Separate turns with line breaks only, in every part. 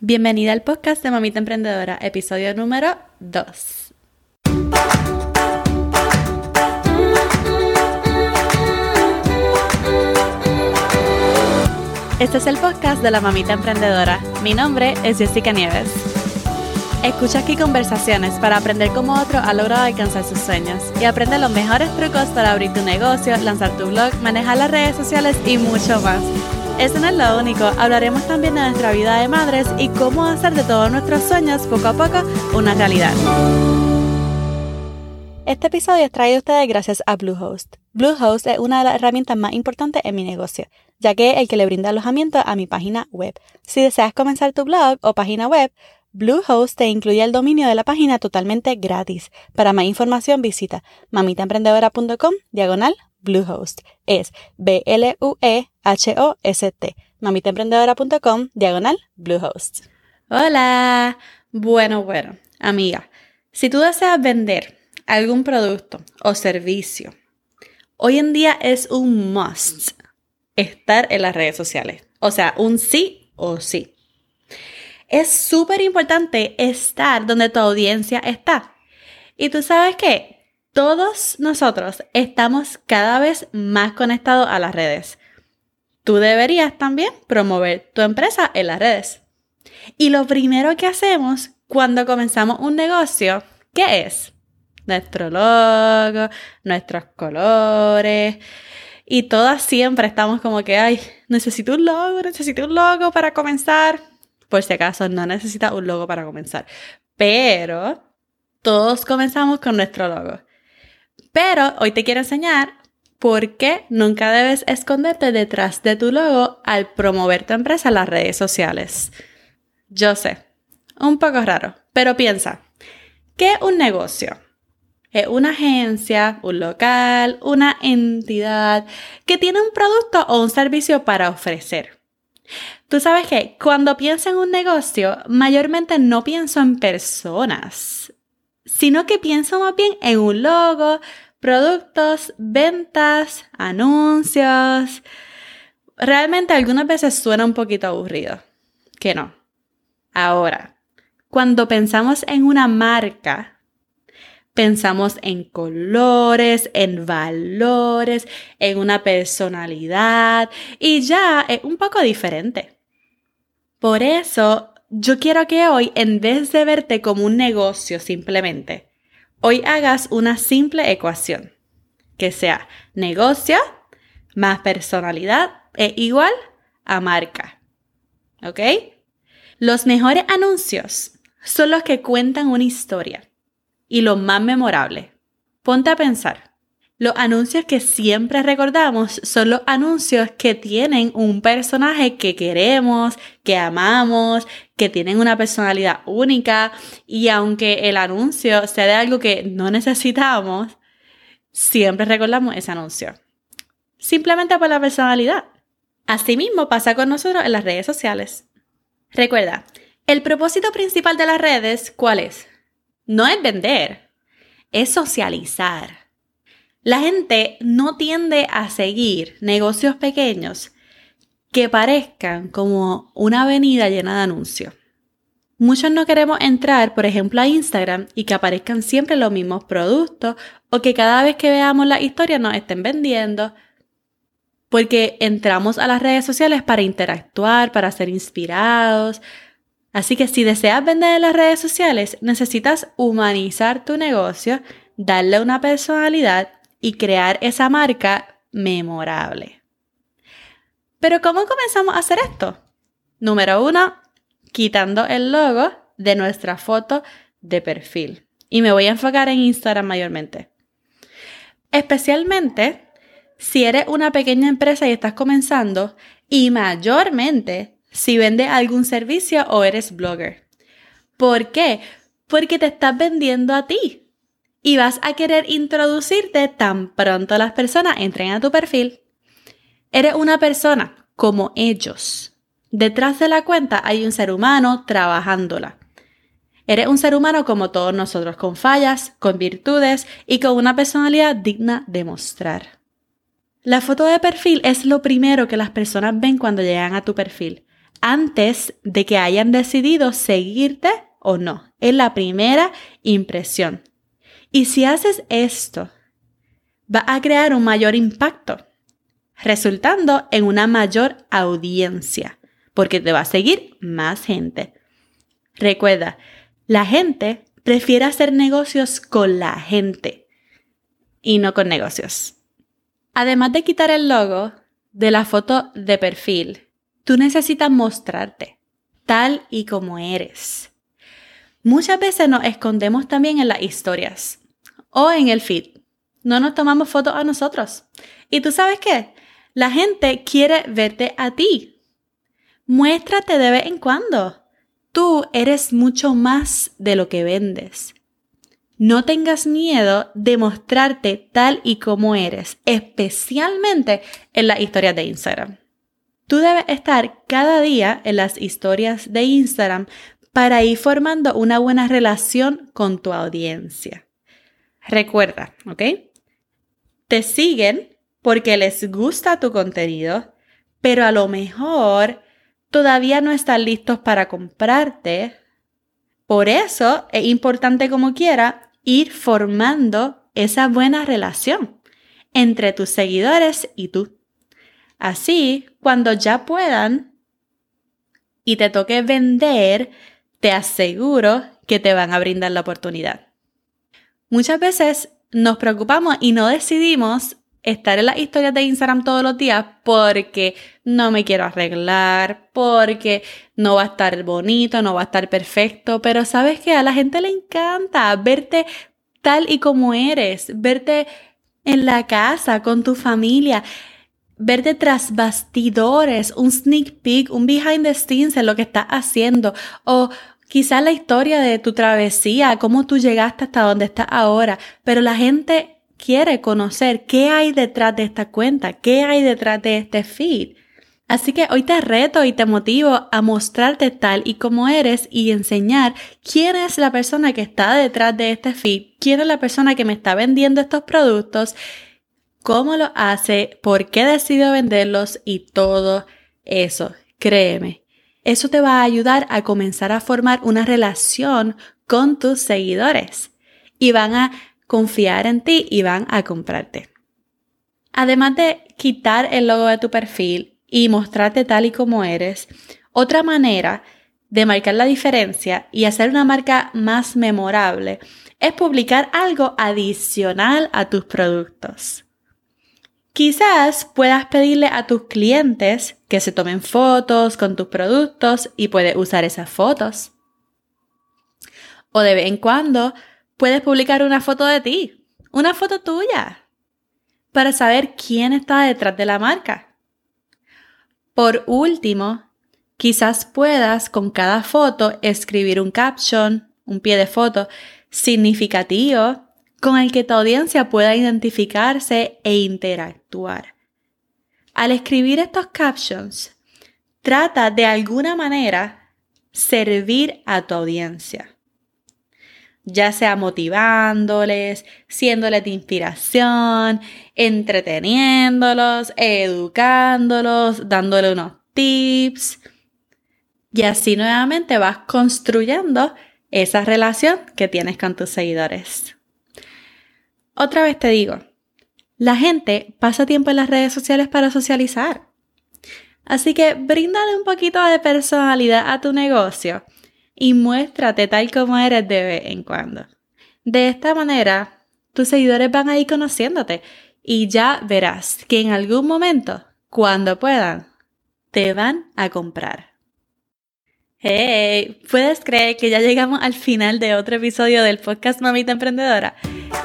Bienvenida al podcast de Mamita Emprendedora, episodio número 2. Este es el podcast de la Mamita Emprendedora. Mi nombre es Jessica Nieves. Escucha aquí conversaciones para aprender cómo otro ha logrado alcanzar sus sueños y aprende los mejores trucos para abrir tu negocio, lanzar tu blog, manejar las redes sociales y mucho más. Eso no es lo único, hablaremos también de nuestra vida de madres y cómo hacer de todos nuestros sueños poco a poco una realidad. Este episodio es traído a ustedes gracias a Bluehost. Bluehost es una de las herramientas más importantes en mi negocio, ya que es el que le brinda alojamiento a mi página web. Si deseas comenzar tu blog o página web, Bluehost te incluye el dominio de la página totalmente gratis. Para más información visita mamitaemprendedora.com diagonal Bluehost. Es B-L-U-E-H-O-S-T. mamitaemprendedora.com, diagonal Bluehost. Hola. Bueno, bueno, amiga, si tú deseas vender algún producto o servicio, hoy en día es un must estar en las redes sociales. O sea, un sí o sí. Es súper importante estar donde tu audiencia está. Y tú sabes qué? Todos nosotros estamos cada vez más conectados a las redes. Tú deberías también promover tu empresa en las redes. Y lo primero que hacemos cuando comenzamos un negocio, ¿qué es? Nuestro logo, nuestros colores. Y todas siempre estamos como que, ay, necesito un logo, necesito un logo para comenzar. Por si acaso, no necesitas un logo para comenzar. Pero todos comenzamos con nuestro logo. Pero hoy te quiero enseñar por qué nunca debes esconderte detrás de tu logo al promover tu empresa en las redes sociales. Yo sé, un poco raro, pero piensa, ¿qué un negocio? Es una agencia, un local, una entidad que tiene un producto o un servicio para ofrecer. Tú sabes que cuando pienso en un negocio, mayormente no pienso en personas, sino que pienso más bien en un logo, productos, ventas, anuncios. Realmente algunas veces suena un poquito aburrido. Que no. Ahora, cuando pensamos en una marca, pensamos en colores, en valores, en una personalidad y ya es un poco diferente. Por eso, yo quiero que hoy, en vez de verte como un negocio simplemente, Hoy hagas una simple ecuación, que sea negocio más personalidad es igual a marca. ¿Ok? Los mejores anuncios son los que cuentan una historia y los más memorables. Ponte a pensar. Los anuncios que siempre recordamos son los anuncios que tienen un personaje que queremos, que amamos, que tienen una personalidad única y aunque el anuncio sea de algo que no necesitamos, siempre recordamos ese anuncio. Simplemente por la personalidad. Asimismo pasa con nosotros en las redes sociales. Recuerda, el propósito principal de las redes, ¿cuál es? No es vender, es socializar la gente no tiende a seguir negocios pequeños que parezcan como una avenida llena de anuncios. Muchos no queremos entrar, por ejemplo, a Instagram y que aparezcan siempre los mismos productos o que cada vez que veamos la historia nos estén vendiendo, porque entramos a las redes sociales para interactuar, para ser inspirados. Así que si deseas vender en las redes sociales, necesitas humanizar tu negocio, darle una personalidad y crear esa marca memorable. Pero ¿cómo comenzamos a hacer esto? Número uno, quitando el logo de nuestra foto de perfil. Y me voy a enfocar en Instagram mayormente. Especialmente si eres una pequeña empresa y estás comenzando y mayormente si vendes algún servicio o eres blogger. ¿Por qué? Porque te estás vendiendo a ti y vas a querer introducirte tan pronto las personas entren a tu perfil. Eres una persona como ellos. Detrás de la cuenta hay un ser humano trabajándola. Eres un ser humano como todos nosotros, con fallas, con virtudes y con una personalidad digna de mostrar. La foto de perfil es lo primero que las personas ven cuando llegan a tu perfil. antes de que hayan decidido seguirte o no. Es la primera impresión. Y si haces esto, va a crear un mayor impacto, resultando en una mayor audiencia, porque te va a seguir más gente. Recuerda, la gente prefiere hacer negocios con la gente y no con negocios. Además de quitar el logo de la foto de perfil, tú necesitas mostrarte tal y como eres. Muchas veces nos escondemos también en las historias o en el feed. No nos tomamos fotos a nosotros. ¿Y tú sabes qué? La gente quiere verte a ti. Muéstrate de vez en cuando. Tú eres mucho más de lo que vendes. No tengas miedo de mostrarte tal y como eres, especialmente en las historias de Instagram. Tú debes estar cada día en las historias de Instagram para ir formando una buena relación con tu audiencia. Recuerda, ¿ok? Te siguen porque les gusta tu contenido, pero a lo mejor todavía no están listos para comprarte. Por eso es importante como quiera ir formando esa buena relación entre tus seguidores y tú. Así, cuando ya puedan y te toque vender, te aseguro que te van a brindar la oportunidad. Muchas veces nos preocupamos y no decidimos estar en las historias de Instagram todos los días porque no me quiero arreglar, porque no va a estar bonito, no va a estar perfecto, pero sabes que a la gente le encanta verte tal y como eres, verte en la casa con tu familia, verte tras bastidores, un sneak peek, un behind the scenes en lo que estás haciendo. O quizás la historia de tu travesía, cómo tú llegaste hasta donde estás ahora, pero la gente quiere conocer qué hay detrás de esta cuenta, qué hay detrás de este feed. Así que hoy te reto y te motivo a mostrarte tal y como eres y enseñar quién es la persona que está detrás de este feed, quién es la persona que me está vendiendo estos productos, cómo lo hace, por qué decido venderlos y todo eso. Créeme, eso te va a ayudar a comenzar a formar una relación con tus seguidores y van a confiar en ti y van a comprarte. Además de quitar el logo de tu perfil y mostrarte tal y como eres, otra manera de marcar la diferencia y hacer una marca más memorable es publicar algo adicional a tus productos. Quizás puedas pedirle a tus clientes que se tomen fotos con tus productos y puedes usar esas fotos. O de vez en cuando puedes publicar una foto de ti, una foto tuya, para saber quién está detrás de la marca. Por último, quizás puedas con cada foto escribir un caption, un pie de foto significativo con el que tu audiencia pueda identificarse e interactuar. Al escribir estos captions, trata de alguna manera servir a tu audiencia ya sea motivándoles, siéndoles de inspiración, entreteniéndolos, educándolos, dándole unos tips. Y así nuevamente vas construyendo esa relación que tienes con tus seguidores. Otra vez te digo, la gente pasa tiempo en las redes sociales para socializar. Así que bríndale un poquito de personalidad a tu negocio y muéstrate tal como eres de vez en cuando. De esta manera, tus seguidores van a ir conociéndote y ya verás que en algún momento, cuando puedan, te van a comprar. ¡Hey! ¿Puedes creer que ya llegamos al final de otro episodio del podcast Mamita Emprendedora?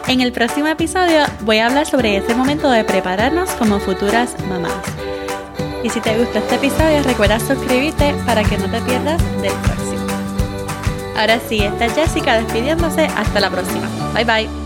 En el próximo episodio voy a hablar sobre ese momento de prepararnos como futuras mamás. Y si te gustó este episodio, recuerda suscribirte para que no te pierdas del próximo. Ahora sí, está Jessica despidiéndose. Hasta la próxima. Bye bye.